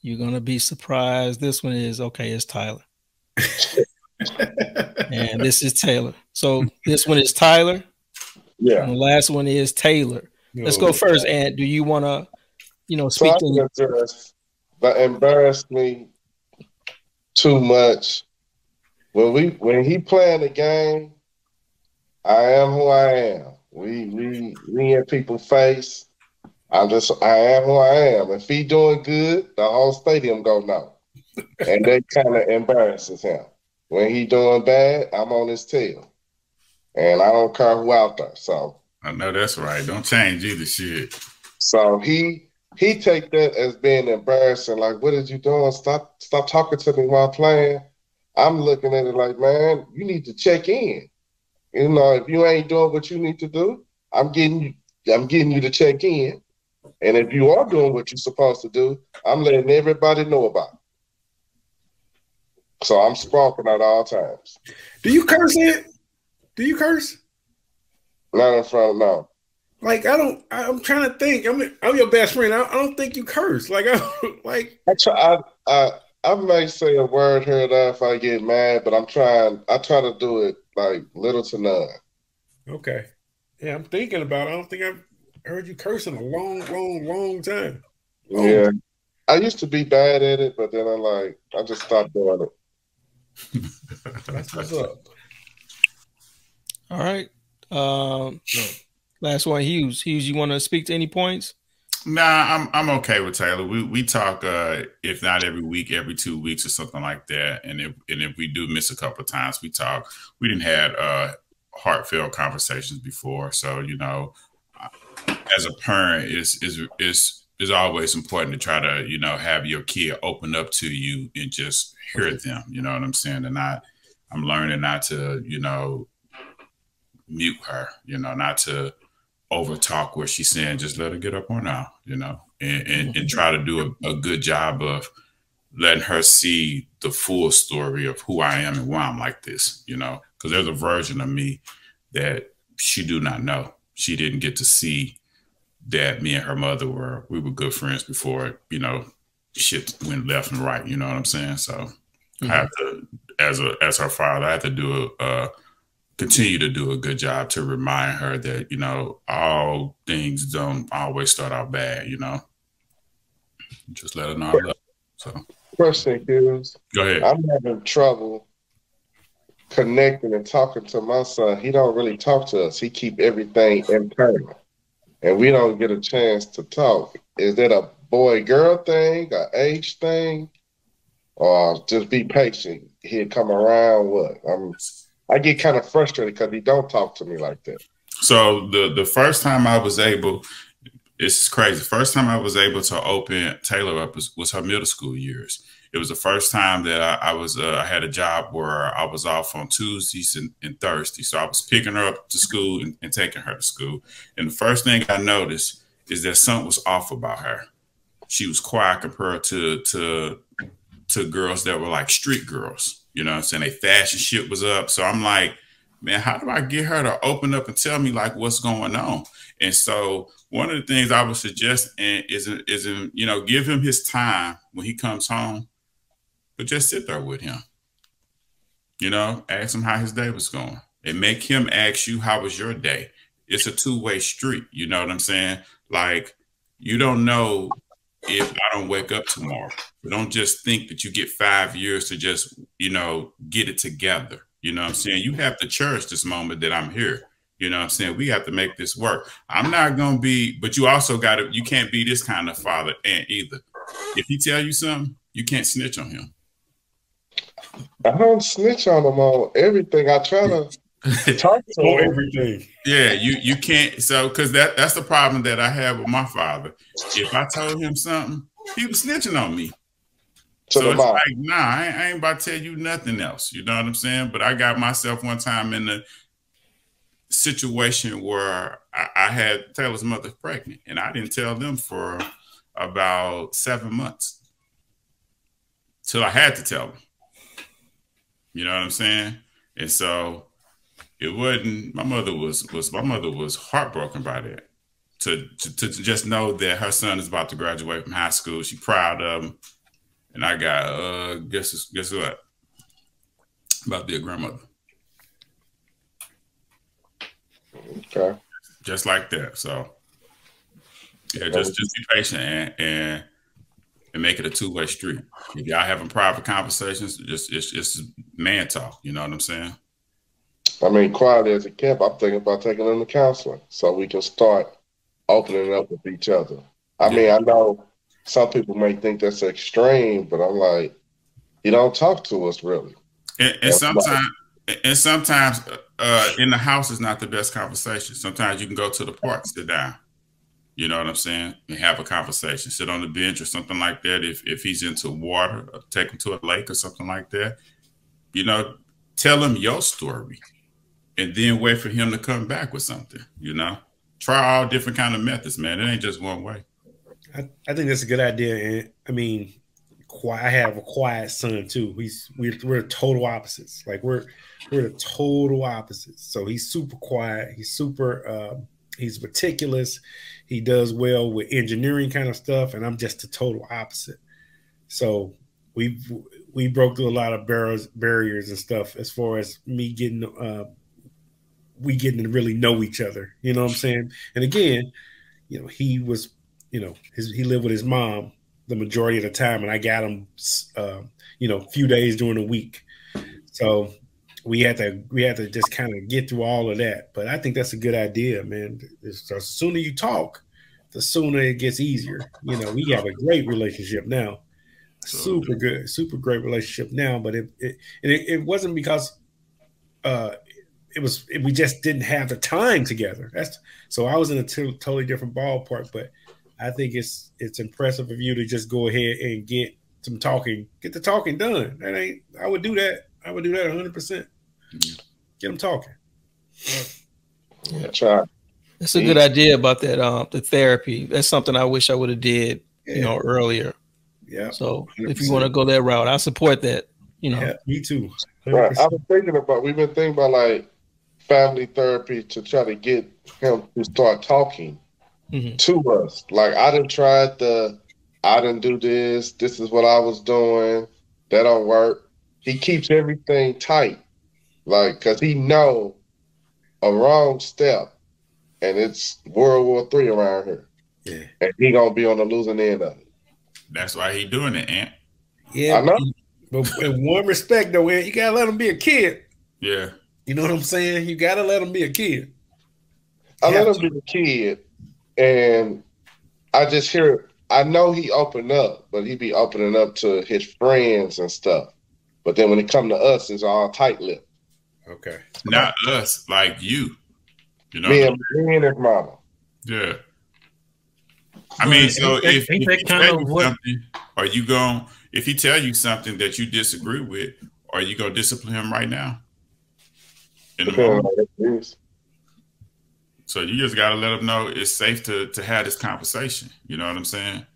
D: You're gonna be surprised. This one is okay. It's Tyler, and this is Taylor. So this one is Tyler,
G: Yeah.
D: and the last one is Taylor. Let's go first. And do you want to, you know,
G: So
D: speak
G: I
D: to?
G: can that embarrassed me too much. When we when he playing the game, I am who I am. We we we in people's face. I'm just I am who I am. If he doing good, the whole stadium go know. and that kind of embarrasses him. When he doing bad, I'm on his tail. And I don't care who out there. So
H: I know that's right. Don't change either shit.
G: so he he take that as being embarrassing. Like, what is you doing? Stop stop talking to me while playing. I'm looking at it like, man, you need to check in. You know, if you ain't doing what you need to do, I'm getting you. I'm getting you to check in. And if you are doing what you're supposed to do, I'm letting everybody know about it. So I'm sparking at all times.
E: Do you curse it? Do you curse?
G: Not in front of no.
E: Like I don't. I- I'm trying to think. I'm I'm your best friend. I, I don't think you curse. Like I like.
G: I try. I, I I may say a word here or there if I get mad, but I'm trying. I try to do it like little to none.
E: Okay. Yeah, I'm thinking about. It. I don't think I've heard you curse in a long, long, long time. Oh.
G: Yeah, I used to be bad at it, but then I like I just stopped doing it.
E: That's what's up.
D: All right. Um, last one, Hughes. Hughes, you want to speak to any points?
H: Nah, I'm I'm okay with Taylor. We we talk uh if not every week, every two weeks or something like that. And if and if we do miss a couple of times, we talk. We didn't had uh heartfelt conversations before, so you know, as a parent, is is is is always important to try to you know have your kid open up to you and just hear them. You know what I'm saying? And I I'm learning not to you know mute her. You know, not to over talk where she's saying just let her get up on now, you know, and, and, and try to do a, a good job of letting her see the full story of who I am and why I'm like this, you know, because there's a version of me that she do not know. She didn't get to see that me and her mother were we were good friends before, you know, shit went left and right. You know what I'm saying? So mm-hmm. I have to, as a as her father, I have to do a, uh, continue to do a good job to remind her that you know all things don't always start out bad. You know, just let her know. So,
G: question is,
H: go ahead.
G: I'm having trouble connecting and talking to my son. He don't really talk to us. He keep everything internal, and we don't get a chance to talk. Is that a boy girl thing, a age thing, or just be patient? He'll come around. What I'm, I get kind of frustrated because he don't talk to me like that.
H: So the the first time I was able, it's crazy. First time I was able to open Taylor up was, was her middle school years it was the first time that I, I was uh, I had a job where I was off on Tuesdays and, and Thursdays. So I was picking her up to school and, and, taking her to school. And the first thing I noticed is that something was off about her. She was quiet compared to to to girls that were like street girls. You know I'm saying? They fashion shit was up. So I'm like, man, how do I get her to open up and tell me like what's going on? And so one of the things I would suggest and is is you know give him his time when he comes home but just sit there with him. You know, ask him how his day was going and make him ask you, How was your day? It's a two way street. You know what I'm saying? Like, you don't know if I don't wake up tomorrow. But don't just think that you get five years to just, you know, get it together. You know what I'm saying? You have to cherish this moment that I'm here. You know what I'm saying? We have to make this work. I'm not gonna be, but you also gotta, you can't be this kind of father and either. If he tell you something, you can't snitch on him.
G: I don't snitch on them on everything. I try to talk to them.
E: everything.
H: Yeah, you you can't. So because that that's the problem that I have with my father. If I told him something, he was snitching on me. To so it's mom. like, nah, I ain't, I ain't about to tell you nothing else. You know what I'm saying? But I got myself one time in the situation where I, I had Taylor's mother pregnant, and I didn't tell them for about seven months till I had to tell them. You know what I'm saying? And so it wasn't. My mother was was my mother was heartbroken by that. To, to, to just know that her son is about to graduate from high school, she proud of him, and I got uh guess guess what about their grandmother.
G: Okay.
H: Just like that. So yeah, just just be patient and and and make it a two way street. If y'all having private conversations, just it's just man talk. You know what I'm saying?
G: I mean, quietly as a camp, I'm thinking about taking them to counseling so we can start opening up with each other. I yeah. mean, I know some people may think that's extreme, but I'm like, you don't talk to us really.
H: And, and sometimes, and sometimes, uh, in the house is not the best conversation. Sometimes you can go to the park, sit down. You know what I'm saying? And have a conversation, sit on the bench or something like that. If if he's into water, take him to a lake or something like that. You know, tell him your story, and then wait for him to come back with something. You know, try all different kind of methods, man. It ain't just one way.
E: I, I think that's a good idea, and I mean, I have a quiet son too. He's we're, we're total opposites. Like we're we're the total opposites. So he's super quiet. He's super. Uh, he's meticulous he does well with engineering kind of stuff, and I'm just the total opposite. So we we broke through a lot of barriers barriers and stuff as far as me getting uh, we getting to really know each other. You know what I'm saying? And again, you know, he was, you know, his, he lived with his mom the majority of the time, and I got him, uh, you know, a few days during the week. So we had to we had to just kind of get through all of that. But I think that's a good idea, man. So the sooner you talk, the sooner it gets easier. You know, we have a great relationship now, super good, super great relationship now. But it it it, it wasn't because uh it was it, we just didn't have the time together. That's so I was in a t- totally different ballpark. But I think it's it's impressive of you to just go ahead and get some talking, get the talking done. That ain't I would do that. I would do that 100. percent Get them talking.
G: Yeah, try.
D: That's a good idea about that. Um, the therapy. That's something I wish I would have did, yeah. you know, earlier.
E: Yeah.
D: So 100%. if you want to go that route, I support that. You know. Yeah,
E: me too.
G: Right. I was thinking about. We've been thinking about like family therapy to try to get him to start talking mm-hmm. to us. Like I didn't try the I didn't do this. This is what I was doing. That don't work. He keeps everything tight, like because he know a wrong step, and it's World War Three around here,
E: Yeah.
G: and he gonna be on the losing end of it.
H: That's why he doing it, Ant.
E: Yeah.
G: I know.
E: But in one respect, though, man, you gotta let him be a kid.
H: Yeah.
E: You know what I'm saying? You gotta let him be a kid.
G: I let him be a kid, and I just hear. I know he opened up, but he be opening up to his friends and stuff. But then when it come to us, it's all tight lip.
E: Okay.
H: Not us, like you. You know?
G: Me and me and his mama.
H: Yeah. I mean, so
F: Ain't
H: if,
F: ain't
H: if he tell you
F: what-
H: something, are you going? If he tell you something that you disagree with, are you gonna discipline him right now? In the moment?
G: on what it is.
H: So you just gotta let him know it's safe to to have this conversation. You know what I'm saying?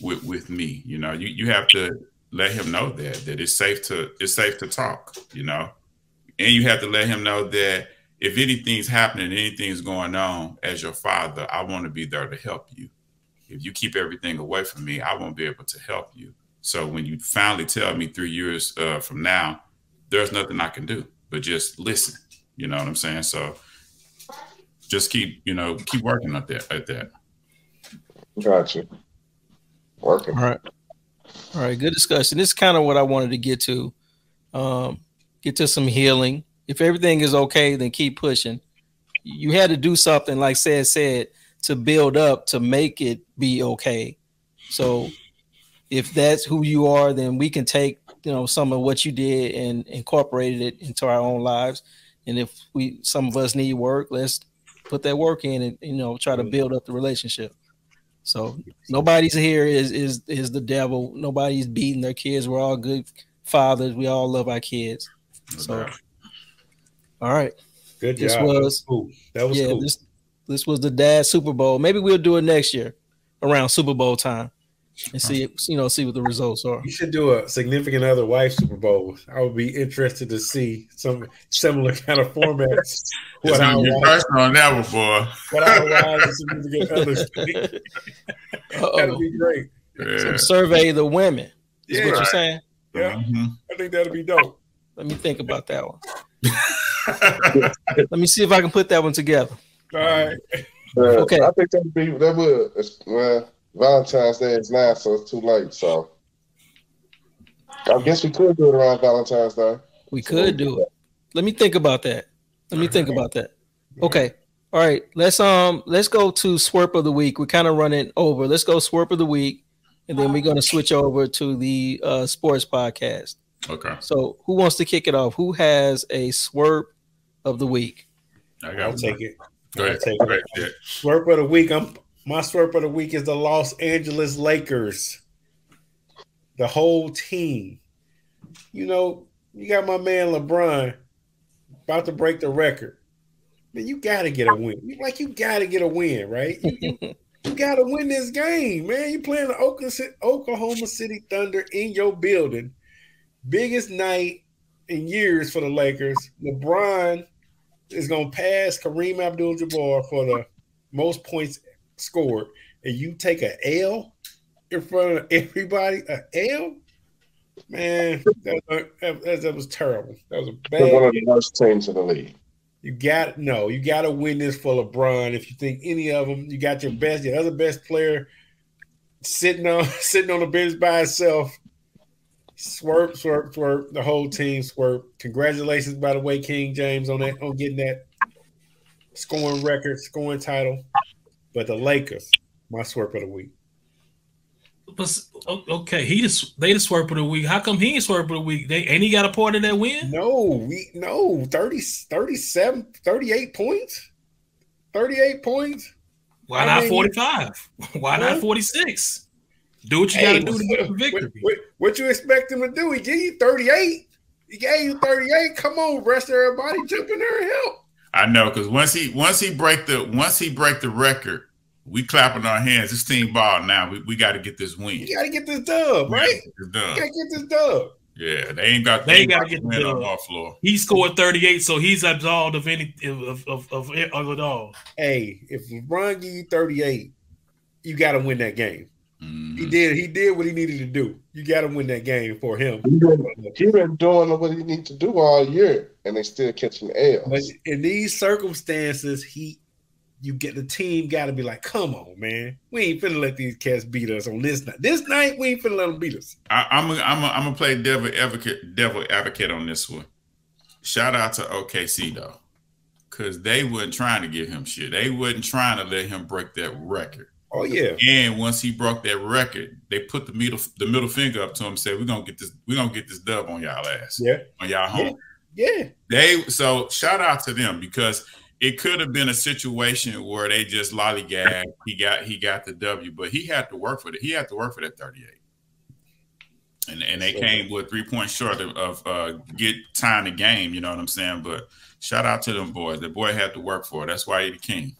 H: With with me, you know, you you have to let him know that that it's safe to it's safe to talk. You know, and you have to let him know that if anything's happening, anything's going on, as your father, I want to be there to help you. If you keep everything away from me, I won't be able to help you. So when you finally tell me three years uh, from now, there's nothing I can do but just listen. You know what I'm saying? So just keep, you know, keep working at that. At that.
G: Gotcha. Working.
D: All right. All right. Good discussion. This is kind of what I wanted to get to. Um, get to some healing. If everything is okay, then keep pushing. You had to do something, like said said, to build up to make it be okay. So if that's who you are, then we can take you know some of what you did and incorporated it into our own lives. And if we some of us need work, let's put that work in and you know try to mm. build up the relationship. So nobody's here is is is the devil. Nobody's beating their kids. We're all good fathers. We all love our kids. So all right.
E: Good
D: This
E: job. that
D: was-
E: was cool. That was
D: yeah,
E: cool.
D: this this was the dad Super Bowl. Maybe we'll do it next year around Super Bowl time and see you know see what the results are.
E: You should do a significant other wife Super Bowl. I would be interested to see some similar kind of formats.
H: It's
E: what our
H: gonna be
E: wives,
H: personal on that one, boy.
E: what our wives and significant others. That'd be great.
H: Yeah.
D: Survey the women. Is
E: Yeah,
D: what you're saying?
E: yeah.
H: Mhm.
E: I think that'd be dope.
D: Let me think about that one. Let me see if I can put that one together.
E: All right.
G: Uh,
D: Okay.
G: I think that'd be that would. Well, Valentine's Day is now, so it's too late. So I guess we could do it around Valentine's Day.
D: We could do it. Let me think about that. Let me think about that. Okay. All right. Let's um let's go to swerp of the week. We're kind of running over. Let's go swerp of the week, and then we're gonna switch over to the uh sports podcast.
H: Okay,
D: So who wants to kick it off? Who has a swerp of the week?
H: I
E: I'll
H: got
E: take it.
H: Go ahead.
E: I'll take
H: Go
E: it.
H: ahead. Yeah.
E: Swerp of the week. I'm my swerp of the week is the Los Angeles Lakers. The whole team. You know, you got my man LeBron about to break the record. Man, you gotta get a win. Like you gotta get a win, right? You, you, you gotta win this game, man. You playing the Oklahoma City, Oklahoma City Thunder in your building. Biggest night in years for the Lakers. LeBron is gonna pass Kareem Abdul-Jabbar for the most points scored, and you take a L in front of everybody, a L, man, that, that, that- was terrible. That was a
G: They're one of the worst teams in the league.
E: You got no, you got to win this for LeBron. If you think any of them, you got your best, your other best player sitting on sitting on the bench by himself. Swerp, swerp, swerp. The whole team swerp. Congratulations, by the way, King James on that on getting that scoring record, scoring title. But the Lakers, my swerp of the week.
F: But okay, he just they the swerp of the week. How come he ain't swerp of the week? They ain't he got a part of that win?
E: No, we no 30, 37, 38 points. 38 points.
F: Why
E: I
F: not
E: mean-
F: 45? Why
E: Huh?
F: not 46? Do what you
E: Hey,
F: got to do to get the
E: what,
F: victory.
E: what, what you expect him to do? He gave you 38. He gave you 38. Come on, rest everybody, jump in there and help.
H: I know because once he once he break the once he break the record, we clapping our hands. This team ball now. We, we got to get this win.
E: You got to get this dub, right?
H: It's
E: You
H: done.
E: got to get this dub.
H: Yeah, they ain't got.
F: They
H: They
F: ain't
H: ain't
F: gotta get
H: to
F: the
H: win on
F: dub.
H: our floor.
F: He scored 38, so he's absolved of any of of of, of it all.
E: Hey, if LeBron give you 38, you got to win that game.
H: Mhm.
E: He did. He did what he needed to do. You got to win that game for him.
G: He been, been doing what he needs to do all year, and they still catching L's.
E: But in these circumstances, he, you get the team got to be like, come on, man, we ain't finna let these cats beat us on this night. This night, we ain't finna let them beat us.
H: I, I'm a, I'm a, I'm gonna play devil advocate devil advocate on this one. Shout out to OKC though, because they wasn't trying to give him shit. They wasn't trying to let him break that record.
E: Oh yeah,
H: And once he broke that record, they put the middle the middle finger up to him, and said, "We're gonna get this. We're gonna get this dub on y'all ass,
E: yeah,
H: on y'all home."
E: yeah.
H: They so shout out to them because it could have been a situation where they just lollygag. He got he got the W, but he had to work for it. He had to work for that 38. And and they came with three points short of, of uh, get time the game. You know what I'm saying? But shout out to them boys. The boy had to work for it. That's why he the king.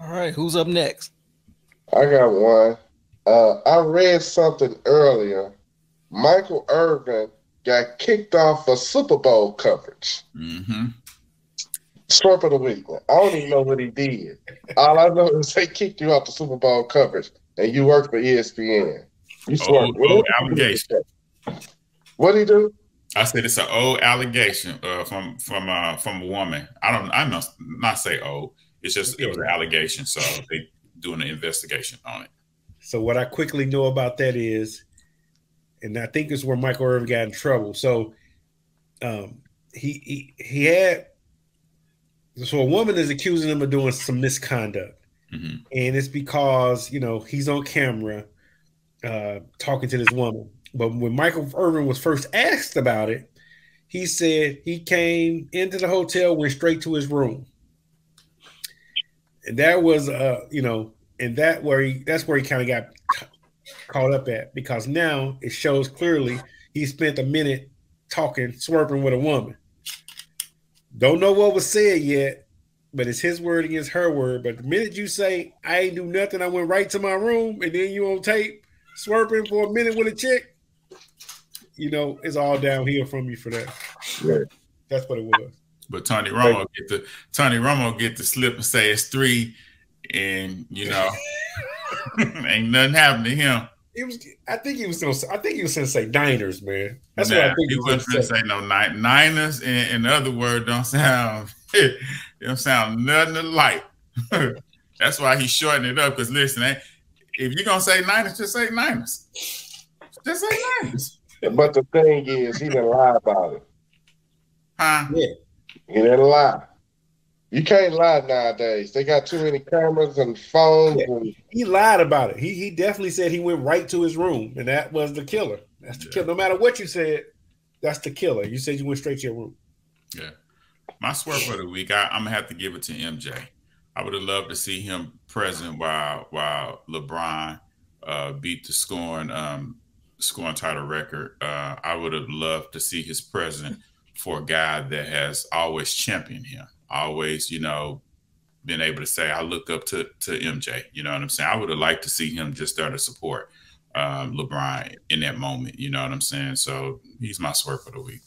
D: All right, who's up next?
G: I got one. Uh, I read something earlier. Michael Irvin got kicked off for Super Bowl coverage.
H: hmm
G: Slurp of the week. I don't even know what he did. All I know is they kicked you off the Super Bowl coverage, and you work for ESPN. You
H: Oh,
G: slurp.
H: oh, allegation.
G: What did he do?
H: I said it's an old allegation uh, from from uh, from a woman. I don't. I must not say old. It's just it was an allegation. So they doing an investigation on it.
E: So what I quickly know about that is, and I think it's where Michael Irvin got in trouble. So, um, he he he had. So a woman is accusing him of doing some misconduct,
H: Mhm.
E: and it's because you know he's on camera, uh, talking to this woman. But when Michael Irvin was first asked about it, he said he came into the hotel, went straight to his room, that was uh you know and that where he that's where he kind of got caught up at because now it shows clearly he spent a minute talking swerving with a woman. Don't know what was said yet but it's his word against her word. But the minute you say i ain't do nothing i went right to my room and then you on tape swerving for a minute with a chick you know it's all downhill from you for that.
G: Yeah.
E: that's what it was
H: But Tony Romo get the Tony Romo get the slip and say it's three, and you know ain't nothing happened to him.
E: it was i think he was gonna say, i think he was gonna say diners man that's
H: Nah,
E: what i think
H: he
E: he was
H: wasn't
E: gonna
H: gonna
E: say
H: say no Ni- Niners. In, in other words, don't sound they don't sound nothing alike. That's why he's shortening it up. Because listen, eh, if you're gonna say Niners, just say Niners. Just say Niners.
G: But the thing is, he didn't lie about it.
H: Huh?
G: He didn't lie. You can't lie nowadays. They got too many cameras and phones.
E: Yeah.
G: And
E: He lied about it. He he definitely said he went right to his room, and that was the killer. That's the killer. No matter what you said, that's the killer. You said you went straight to your room.
H: Yeah. My swerve for the week, I, I'm gonna have to give it to MJ. I would have loved to see him present while while LeBron uh, beat the scoring um, scoring title record. Uh, I would have loved to see his present for a guy that has always championed him, always you know been able to say I look up to to MJ. You know what I'm saying? I would have liked to see him just there to support um, LeBron in that moment. You know what I'm saying? So he's my swerve for the week.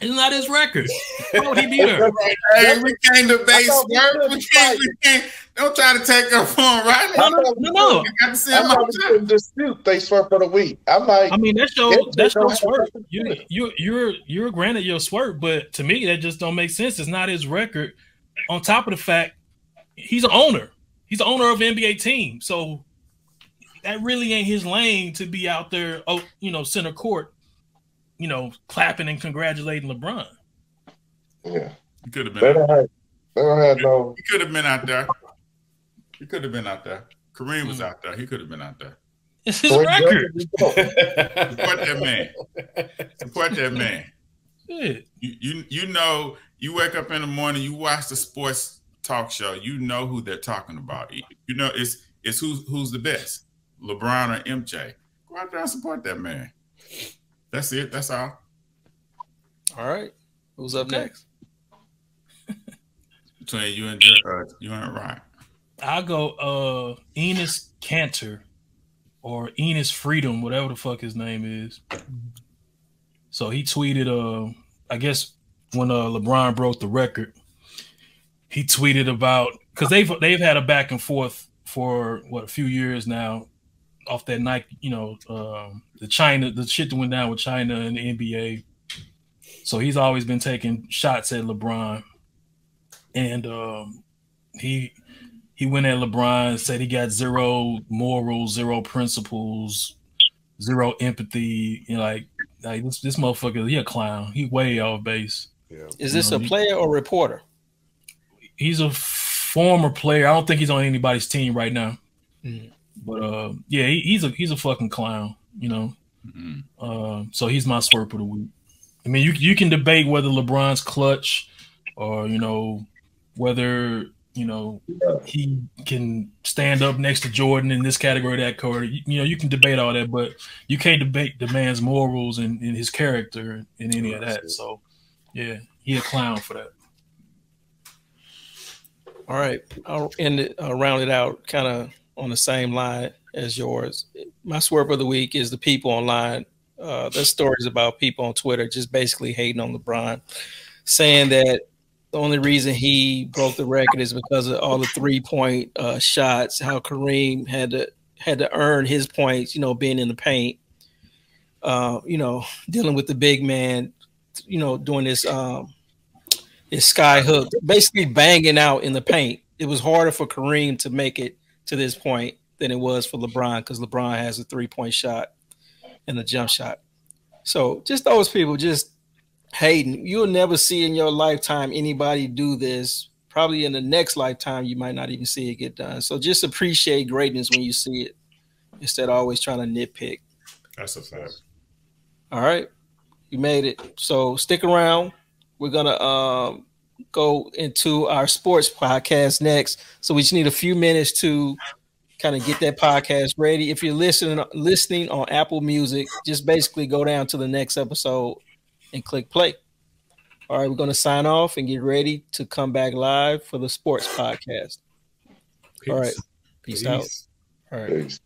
F: It's not his record. Why would he be there?
H: Hey, we can't debate
G: I thought we
H: swerve. We can't, we can't. Don't try to take up on right
F: No,
H: now.
F: no, no, no.
H: I got to see
G: I
H: him
G: thought
H: on
G: we
H: time.
G: couldn't dispute they swear for the week. I'm like,
F: I mean, that's your
G: It
F: that's your
G: have
F: swerve. You
G: do with it.
F: you you're you're granted your swerve, but to me that just don't make sense. It's not his record. On top of the fact, he's an owner. He's the owner of an NBA team, so that really ain't his lane to be out there. Oh, you know, center court, you know, clapping and congratulating LeBron.
G: yeah,
H: He could have
G: they
H: been.
G: don't have, they don't have no.
H: He could have been out there. He could have been out there. Kareem was out there. He could have been out there.
F: It's his
G: Boy,
F: record.
H: Support that man. Support that man. You, you you know you wake up in the morning, you watch the sports talk show, you know who they're talking about. You know it's it's who's who's the best, LeBron or MJ. Go out there and support that man. That's it. That's all.
D: All right. Who's up next?
H: Between you and uh, you and Ryan.
F: I'll go uh Enes Kanter or Enes Freedom, whatever the fuck his name is. So he tweeted uh I guess when uh LeBron broke the record, he tweeted about because they've they've had a back and forth for what a few years now off that Nike, you know, um, the China, the shit that went down with China and the NBA. So he's always been taking shots at LeBron, and um, he he went at LeBron, said he got zero morals, zero principles, zero empathy. You know, like like this this motherfucker, he a clown. He way off base.
I: Yeah.
D: Is this
F: You
D: a
F: know, he-
D: player or reporter?
F: He's a former player. I don't think he's on anybody's team right now.
D: Mhm.
F: But uh, yeah, he, he's a he's a fucking clown. You know.
H: Mhm.
F: Uh, so he's my slurp of the week. I mean, you you can debate whether LeBron's clutch, or you know, whether you know he can stand up next to Jordan in this category, that category. You, you know, you can debate all that, but you can't debate the man's morals and, and his character and any of that. So, yeah, he a clown for that.
D: All right, I'll end it. I'll round it out, kind of on the same line as yours. My swerve of the week is the people online. Uh, there's stories about people on Twitter just basically hating on LeBron, saying that the only reason he broke the record is because of all the three point uh, shots. How Kareem had to had to earn his points, you know, being in the paint. Uh, you know, dealing with the big man, you know, doing this um, is sky hook, basically banging out in the paint. It was harder for Kareem to make it to this point than it was for LeBron because LeBron has a three point shot and a jump shot. So just those people just hating. You'll never see in your lifetime anybody do this. Probably in the next lifetime, you might not even see it get done. So just appreciate greatness when you see it instead of always trying to nitpick.
H: That's a fact.
D: All right. You made it. So stick around. We're gonna um go into our sports podcast next. So we just need a few minutes to kind of get that podcast ready. If you're listening listening on Apple Music, just basically go down to the next episode and click play. All right, we're gonna sign off and get ready to come back live for the sports podcast. All right. Peace, out. All right.
G: Peace.